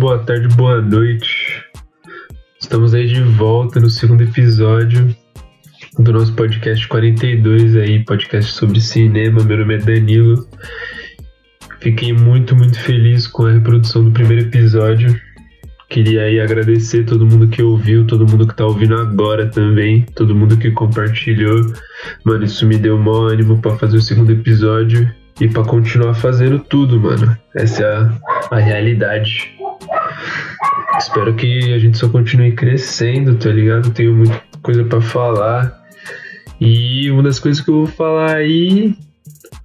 boa tarde, boa noite. Estamos aí de volta no segundo episódio do nosso podcast 42 aí, podcast sobre cinema. Meu nome é Danilo. Fiquei muito, muito feliz com a reprodução do primeiro episódio. Queria aí agradecer todo mundo que ouviu, todo mundo que tá ouvindo agora também, todo mundo que compartilhou. Mano, isso me deu maior ânimo para fazer o segundo episódio e para continuar fazendo tudo, mano. Essa é a, a realidade. Espero que a gente só continue crescendo, tá ligado? Tenho muita coisa para falar. E uma das coisas que eu vou falar aí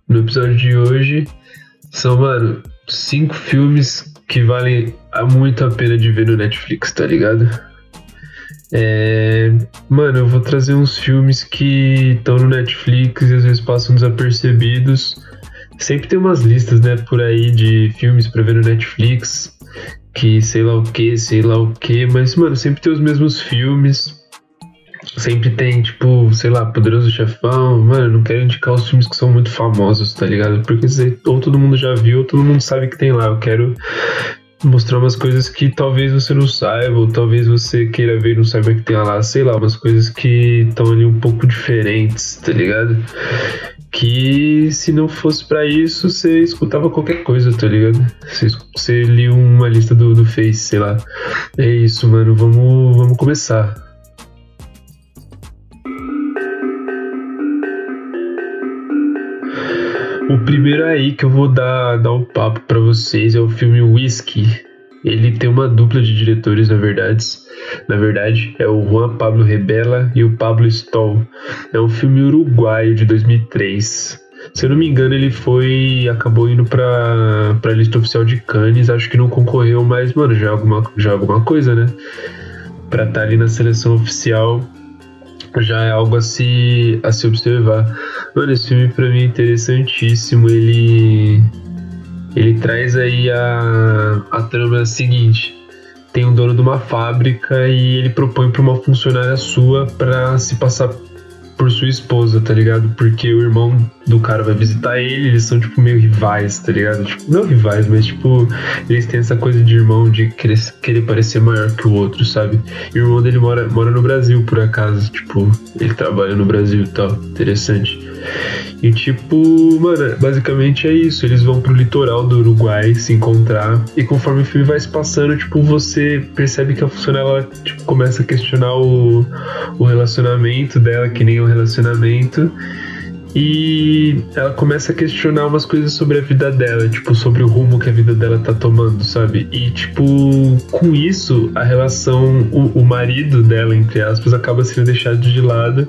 no episódio de hoje são, mano, cinco filmes que valem muito a pena de ver no Netflix, tá ligado? É, mano, eu vou trazer uns filmes que estão no Netflix e às vezes passam desapercebidos. Sempre tem umas listas, né, por aí de filmes pra ver no Netflix, que sei lá o que, sei lá o que, mas, mano, sempre tem os mesmos filmes. Sempre tem, tipo, sei lá, Poderoso Chefão. Mano, não quero indicar os filmes que são muito famosos, tá ligado? Porque ou todo mundo já viu, ou todo mundo sabe que tem lá. Eu quero mostrar umas coisas que talvez você não saiba, ou talvez você queira ver e não saiba que tem lá, sei lá, umas coisas que estão ali um pouco diferentes, tá ligado? Que se não fosse para isso, você escutava qualquer coisa, tá ligado? Você, você lia uma lista do, do Face, sei lá. É isso, mano, vamos, vamos começar. O primeiro aí que eu vou dar, dar um papo para vocês é o filme Whiskey. Ele tem uma dupla de diretores, na verdade. Na verdade, é o Juan Pablo Rebela e o Pablo Stoll. É um filme uruguaio de 2003. Se eu não me engano, ele foi. acabou indo pra, pra lista oficial de Cannes. Acho que não concorreu, mas, mano, já é alguma, já é alguma coisa, né? Pra estar tá ali na seleção oficial já é algo a se, a se observar. Mano, esse filme pra mim é interessantíssimo. Ele, ele traz aí a, a trama seguinte: tem um dono de uma fábrica e ele propõe para uma funcionária sua para se passar por sua esposa, tá ligado? Porque o irmão do cara vai visitar ele, eles são, tipo, meio rivais, tá ligado? Tipo, não rivais, mas, tipo, eles têm essa coisa de irmão de querer, querer parecer maior que o outro, sabe? E o irmão dele mora, mora no Brasil, por acaso, tipo, ele trabalha no Brasil e tal, interessante. E tipo, mano, basicamente é isso. Eles vão pro litoral do Uruguai se encontrar. E conforme o filme vai se passando, tipo, você percebe que a funcionária tipo, começa a questionar o, o relacionamento dela, que nem o relacionamento. E ela começa a questionar umas coisas sobre a vida dela, tipo, sobre o rumo que a vida dela tá tomando, sabe? E, tipo, com isso, a relação, o, o marido dela, entre aspas, acaba sendo deixado de lado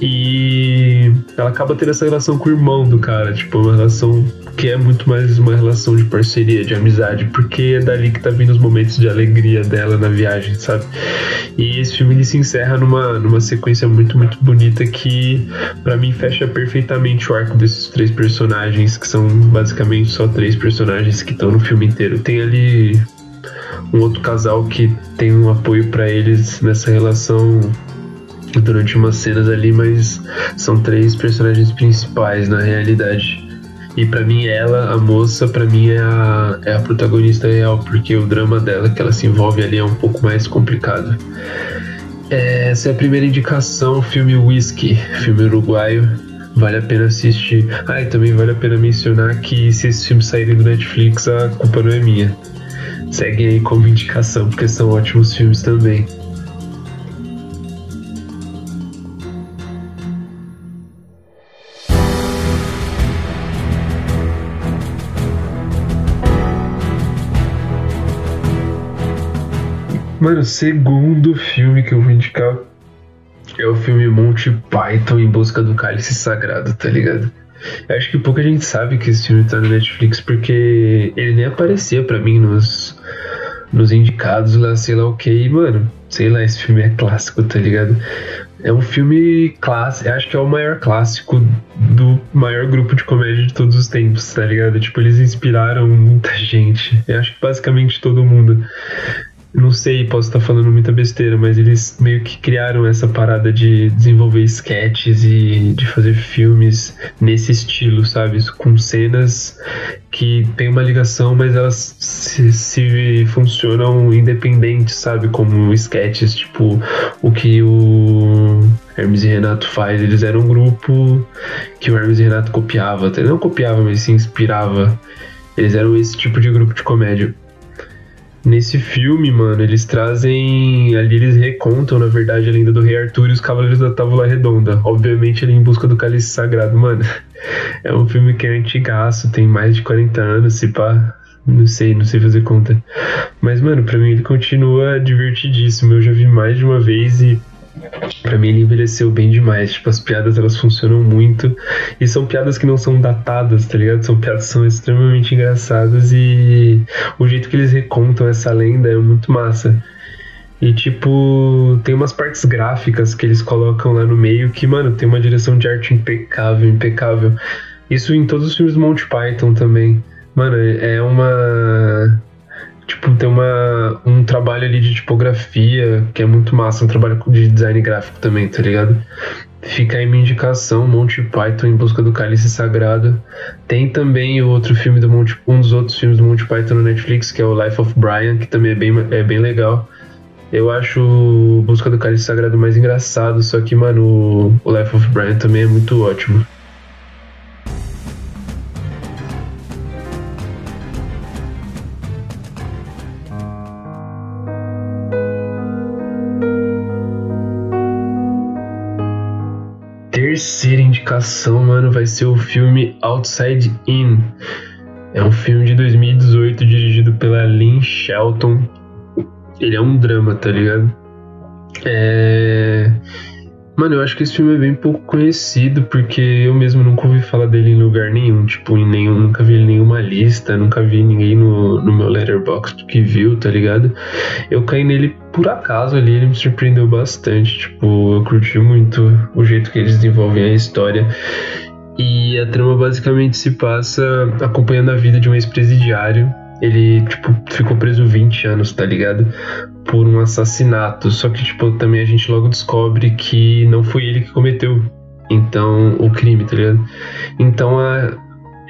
e ela acaba tendo essa relação com o irmão do cara, tipo, uma relação que é muito mais uma relação de parceria, de amizade, porque é dali que tá vindo os momentos de alegria dela na viagem, sabe? E esse filme ele se encerra numa, numa sequência muito, muito bonita que para mim fecha perfeitamente o arco desses três personagens, que são basicamente só três personagens que estão no filme inteiro. Tem ali um outro casal que tem um apoio para eles nessa relação durante umas cenas ali, mas são três personagens principais na realidade. E para mim ela, a moça, para mim é a, é a protagonista real, porque o drama dela que ela se envolve ali é um pouco mais complicado. Essa é a primeira indicação, filme Whisky, filme uruguaio. Vale a pena assistir. Ah, e também vale a pena mencionar que se esse filme sair do Netflix, a culpa não é minha. Segue aí como indicação, porque são ótimos filmes também. Mano, o segundo filme que eu vou indicar é o filme Monty Python em busca do cálice sagrado, tá ligado? Eu acho que pouca gente sabe que esse filme tá no Netflix porque ele nem aparecia para mim nos, nos indicados lá, sei lá o que. Mano, sei lá, esse filme é clássico, tá ligado? É um filme clássico, acho que é o maior clássico do maior grupo de comédia de todos os tempos, tá ligado? Tipo, eles inspiraram muita gente. Eu acho que basicamente todo mundo. Não sei, posso estar falando muita besteira, mas eles meio que criaram essa parada de desenvolver sketches e de fazer filmes nesse estilo, sabe? Com cenas que tem uma ligação, mas elas se, se funcionam independentes, sabe? Como sketches, tipo o que o Hermes e Renato faz. Eles eram um grupo que o Hermes e Renato copiava, não copiava, mas se inspirava. Eles eram esse tipo de grupo de comédia. Nesse filme, mano, eles trazem. Ali eles recontam, na verdade, a lenda do Rei Arthur e os Cavaleiros da Távola Redonda. Obviamente, ele em busca do cálice sagrado, mano. É um filme que é antigaço, tem mais de 40 anos, se pá. Não sei, não sei fazer conta. Mas, mano, pra mim ele continua divertidíssimo. Eu já vi mais de uma vez e Pra mim ele envelheceu bem demais. Tipo, as piadas elas funcionam muito. E são piadas que não são datadas, tá ligado? São piadas que são extremamente engraçadas e o jeito que eles recontam essa lenda é muito massa. E tipo, tem umas partes gráficas que eles colocam lá no meio que, mano, tem uma direção de arte impecável, impecável. Isso em todos os filmes do Monty Python também. Mano, é uma tipo, tem uma, um trabalho ali de tipografia que é muito massa, um trabalho de design gráfico também, tá ligado? Fica aí minha indicação, Monty Python em busca do cálice sagrado. Tem também o outro filme do Monty, um dos outros filmes do Monty Python no Netflix, que é o Life of Brian, que também é bem, é bem legal. Eu acho Busca do Cálice Sagrado mais engraçado, só que, mano, o Life of Brian também é muito ótimo. Indicação, mano, vai ser o filme Outside In. É um filme de 2018 dirigido pela Lynn Shelton. Ele é um drama, tá ligado? É Mano, eu acho que esse filme é bem pouco conhecido, porque eu mesmo nunca ouvi falar dele em lugar nenhum. Tipo, em nenhum, nunca vi ele em nenhuma lista, nunca vi ninguém no, no meu letterbox que viu, tá ligado? Eu caí nele por acaso ali, ele me surpreendeu bastante. Tipo, eu curti muito o jeito que eles desenvolvem a história. E a trama basicamente se passa acompanhando a vida de um ex-presidiário ele, tipo, ficou preso 20 anos, tá ligado? Por um assassinato. Só que, tipo, também a gente logo descobre que não foi ele que cometeu. Então, o crime, tá ligado? Então, a,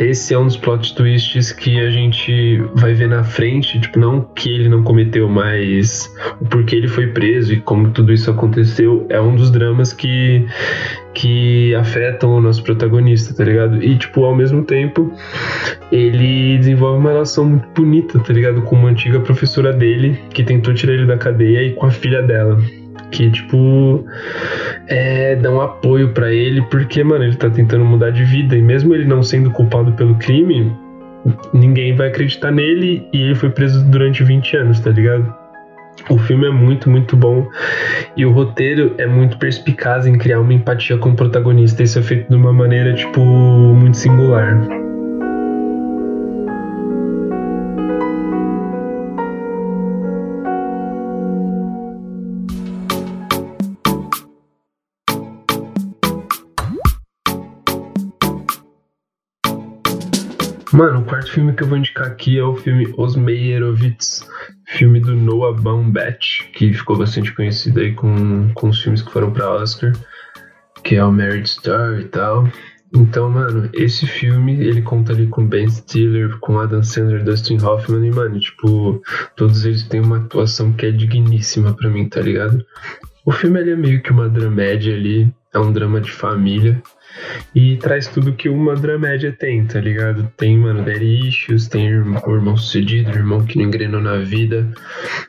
esse é um dos plot twists que a gente vai ver na frente, tipo, não que ele não cometeu, mas o porquê ele foi preso e como tudo isso aconteceu é um dos dramas que que afetam o nosso protagonista, tá ligado? E, tipo, ao mesmo tempo, ele desenvolve uma relação muito bonita, tá ligado? Com uma antiga professora dele, que tentou tirar ele da cadeia, e com a filha dela que, tipo, é, um apoio para ele, porque, mano, ele tá tentando mudar de vida, e mesmo ele não sendo culpado pelo crime, ninguém vai acreditar nele, e ele foi preso durante 20 anos, tá ligado? O filme é muito, muito bom. E o roteiro é muito perspicaz em criar uma empatia com o protagonista. Isso é feito de uma maneira, tipo, muito singular. Mano, o quarto filme que eu vou indicar aqui é o filme Os Meyerowitz, filme do Noah Baumbach, que ficou bastante conhecido aí com, com os filmes que foram para Oscar, que é o Marriage Story e tal. Então, mano, esse filme, ele conta ali com Ben Stiller, com Adam Sandler, Dustin Hoffman e, mano, tipo, todos eles têm uma atuação que é digníssima para mim, tá ligado? O filme, ele é meio que uma dramédia ali, é um drama de família, e traz tudo que uma dramédia tem, tá ligado? Tem, mano, daddy issues, tem o irmão sucedido, irmão que não engrenou na vida.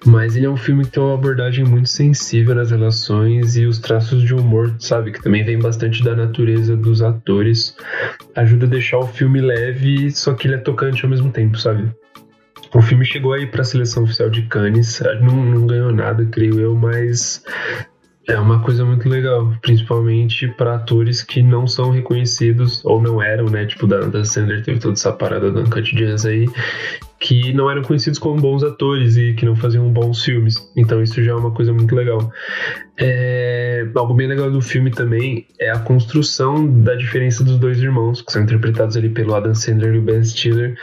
Mas ele é um filme que tem uma abordagem muito sensível nas relações e os traços de humor, sabe? Que também vem bastante da natureza dos atores. Ajuda a deixar o filme leve, só que ele é tocante ao mesmo tempo, sabe? O filme chegou aí para a seleção oficial de Cannes, não, não ganhou nada, creio eu, mas é uma coisa muito legal, principalmente para atores que não são reconhecidos ou não eram, né? Tipo, da, da Sandler teve toda essa parada da Uncut Gems aí, que não eram conhecidos como bons atores e que não faziam bons filmes. Então isso já é uma coisa muito legal. É... algo bem legal do filme também é a construção da diferença dos dois irmãos, que são interpretados ali pelo Adam Sandler e o Ben Stiller,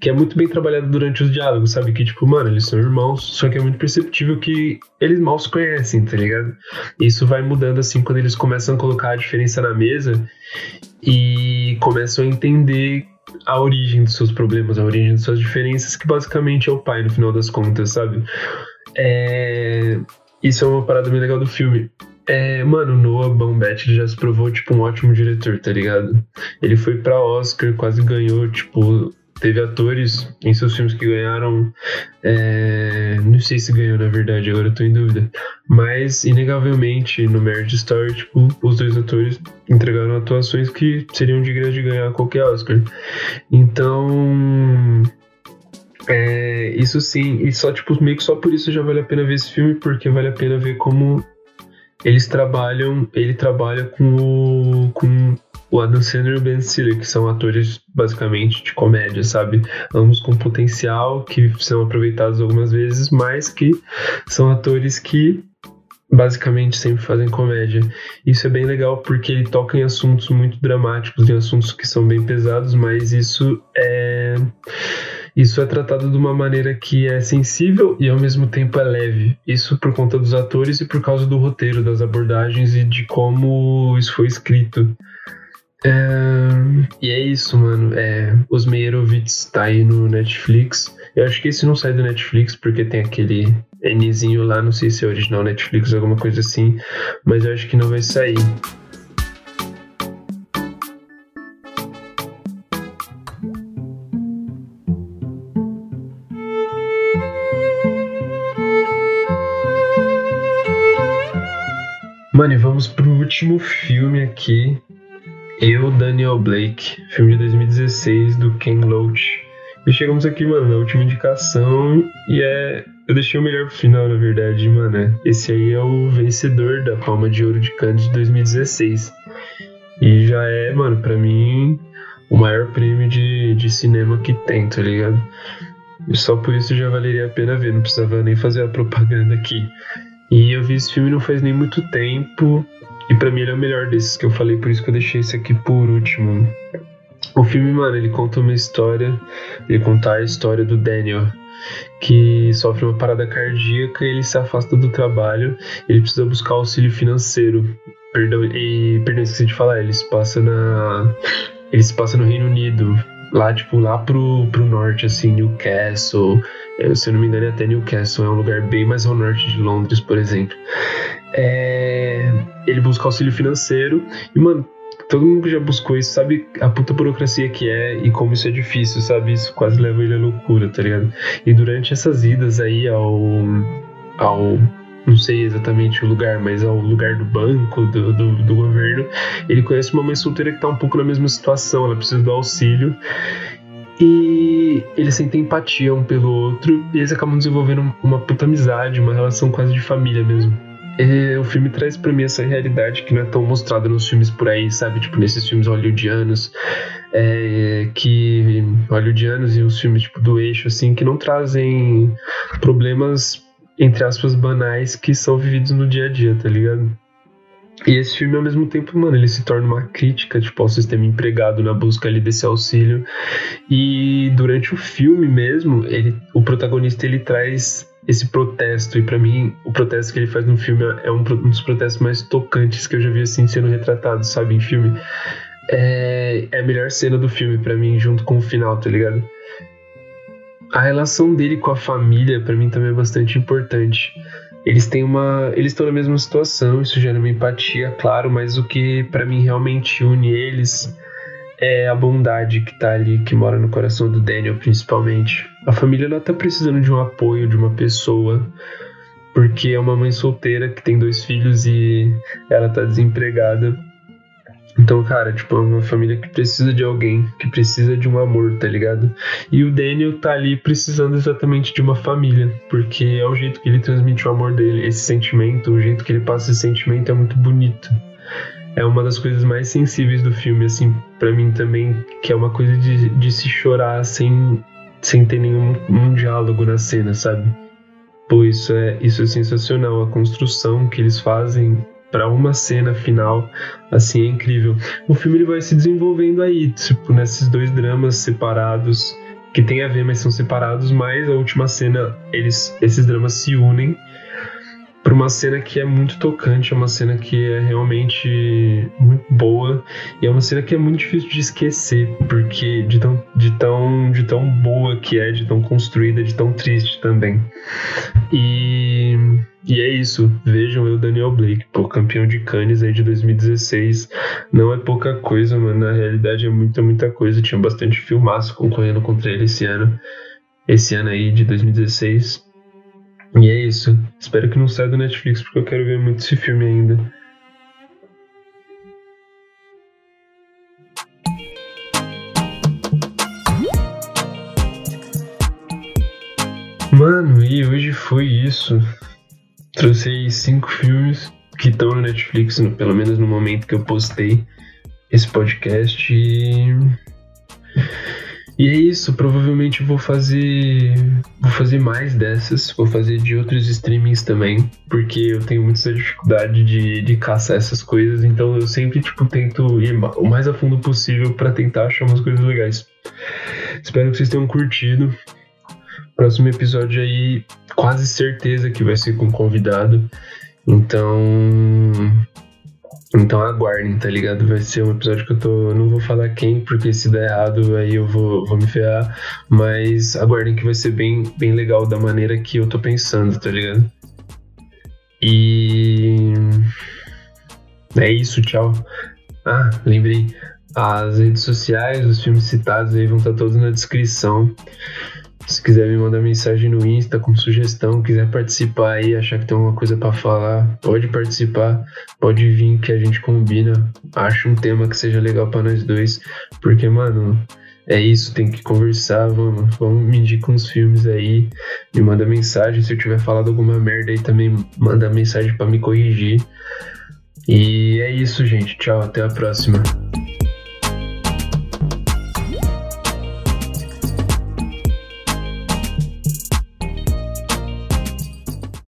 que é muito bem trabalhado durante os diálogos, sabe? Que, tipo, mano, eles são irmãos, só que é muito perceptível que eles mal se conhecem, tá ligado? Isso vai mudando assim quando eles começam a colocar a diferença na mesa e começam a entender a origem dos seus problemas, a origem das suas diferenças, que basicamente é o pai no final das contas, sabe? É... Isso é uma parada bem legal do filme. É, mano, Noah Baumbach já se provou, tipo, um ótimo diretor, tá ligado? Ele foi pra Oscar, quase ganhou, tipo, teve atores em seus filmes que ganharam. É, não sei se ganhou, na verdade, agora eu tô em dúvida. Mas, inegavelmente, no Marriage Story, tipo, os dois atores entregaram atuações que seriam dignas de ganhar qualquer Oscar. Então. É, isso sim, e só, tipo, meio que só por isso já vale a pena ver esse filme, porque vale a pena ver como eles trabalham, ele trabalha com o, com o Adam Sandler e o Ben Stiller, que são atores basicamente de comédia, sabe? Ambos com potencial, que são aproveitados algumas vezes, mas que são atores que basicamente sempre fazem comédia. Isso é bem legal porque ele toca em assuntos muito dramáticos, em assuntos que são bem pesados, mas isso é isso é tratado de uma maneira que é sensível e ao mesmo tempo é leve. Isso por conta dos atores e por causa do roteiro, das abordagens e de como isso foi escrito. É... E é isso, mano. É... Os Meyerowitz tá aí no Netflix. Eu acho que esse não sai do Netflix porque tem aquele Nzinho lá, não sei se é original Netflix ou alguma coisa assim, mas eu acho que não vai sair. Mano, e vamos pro último filme aqui. Eu, Daniel Blake, filme de 2016 do Ken Loach. E chegamos aqui, mano, na última indicação. E é. Eu deixei o melhor pro final, na verdade, mano. Esse aí é o vencedor da Palma de Ouro de Cannes de 2016. E já é, mano, pra mim, o maior prêmio de, de cinema que tem, tá ligado? E só por isso já valeria a pena ver, não precisava nem fazer a propaganda aqui. E eu vi esse filme não faz nem muito tempo. E pra mim ele é o melhor desses que eu falei, por isso que eu deixei esse aqui por último. O filme, mano, ele conta uma história. Ele conta a história do Daniel, que sofre uma parada cardíaca ele se afasta do trabalho. Ele precisa buscar auxílio financeiro. Perdão, e perdão, esqueci de falar, ele se passa na. Ele se passa no Reino Unido. Lá, tipo, lá pro, pro norte, assim, Newcastle, se eu não me engano, é até Newcastle é um lugar bem mais ao norte de Londres, por exemplo. É, ele busca auxílio financeiro e, mano, todo mundo que já buscou isso sabe a puta burocracia que é e como isso é difícil, sabe? Isso quase leva ele à loucura, tá ligado? E durante essas idas aí ao. ao não sei exatamente o lugar, mas ao lugar do banco, do, do, do, governo, ele conhece uma mãe solteira que tá um pouco na mesma situação, ela precisa do auxílio e eles sentem empatia um pelo outro e eles acabam desenvolvendo uma puta amizade, uma relação quase de família mesmo. E o filme traz pra mim essa realidade que não é tão mostrada nos filmes por aí, sabe? Tipo, nesses filmes hollywoodianos, é, que hollywoodianos e os filmes tipo do eixo, assim, que não trazem problemas, entre aspas, banais que são vividos no dia a dia, tá ligado? E esse filme, ao mesmo tempo, mano, ele se torna uma crítica, tipo, ao sistema empregado na busca ali desse auxílio. E durante o filme mesmo, ele, o protagonista, ele traz esse protesto. E para mim, o protesto que ele faz no filme é um, um, dos protestos mais tocantes que eu já vi, assim, sendo retratado, sabe, em filme. É, é a melhor cena do filme para mim, junto com o final, tá ligado? A relação dele com a família, para mim, também é bastante importante eles têm uma. Eles estão na mesma situação, isso gera uma empatia, claro, mas o que para mim realmente une eles é a bondade que tá ali, que mora no coração do Daniel, principalmente. A família ela tá precisando de um apoio, de uma pessoa, porque é uma mãe solteira que tem dois filhos e ela tá desempregada então, cara, tipo, é uma família que precisa de alguém, que precisa de um amor, tá ligado? E o Daniel tá ali precisando exatamente de uma família, porque é o jeito que ele transmite o amor dele, esse sentimento, o jeito que ele passa esse sentimento é muito bonito. É uma das coisas mais sensíveis do filme, assim, para mim também, que é uma coisa de, de se chorar sem, sem ter nenhum um diálogo na cena, sabe? Pô, isso é, isso é sensacional. A construção que eles fazem para uma cena final, assim, é incrível. O filme ele vai se desenvolvendo aí, tipo, nesses dois dramas separados, que tem a ver, mas são separados, mas a última cena, eles, esses dramas se unem para uma cena que é muito tocante, é uma cena que é realmente muito boa e é uma cena que é muito difícil de esquecer, porque de tão, de tão, de tão boa que é, de tão construída, de tão triste também. E, e é isso, vejam eu, Daniel Blake, pô, campeão de Cannes aí de 2016, não é pouca coisa, mano, na realidade é muita, muita coisa, tinha bastante filmaço concorrendo contra ele esse ano, esse ano aí de 2016. E é isso. Espero que não saia do Netflix porque eu quero ver muito esse filme ainda. Mano, e hoje foi isso. Trouxe cinco filmes que estão no Netflix, pelo menos no momento que eu postei esse podcast. E e é isso, provavelmente vou fazer vou fazer mais dessas, vou fazer de outros streamings também, porque eu tenho muita dificuldade de, de caçar essas coisas, então eu sempre tipo tento ir o mais a fundo possível para tentar achar umas coisas legais. Espero que vocês tenham curtido. Próximo episódio aí, quase certeza que vai ser com convidado. Então, então aguardem, tá ligado? Vai ser um episódio que eu tô. Não vou falar quem, porque se der errado aí eu vou, vou me ferrar. Mas aguardem que vai ser bem, bem legal da maneira que eu tô pensando, tá ligado? E. É isso, tchau. Ah, lembrei. As redes sociais, os filmes citados aí vão estar todos na descrição. Se quiser me mandar mensagem no Insta com sugestão, quiser participar aí, achar que tem alguma coisa para falar, pode participar, pode vir que a gente combina. Acha um tema que seja legal para nós dois, porque, mano, é isso, tem que conversar, vamos, vamos medir com os filmes aí, me manda mensagem, se eu tiver falado alguma merda aí também, manda mensagem para me corrigir. E é isso, gente. Tchau, até a próxima.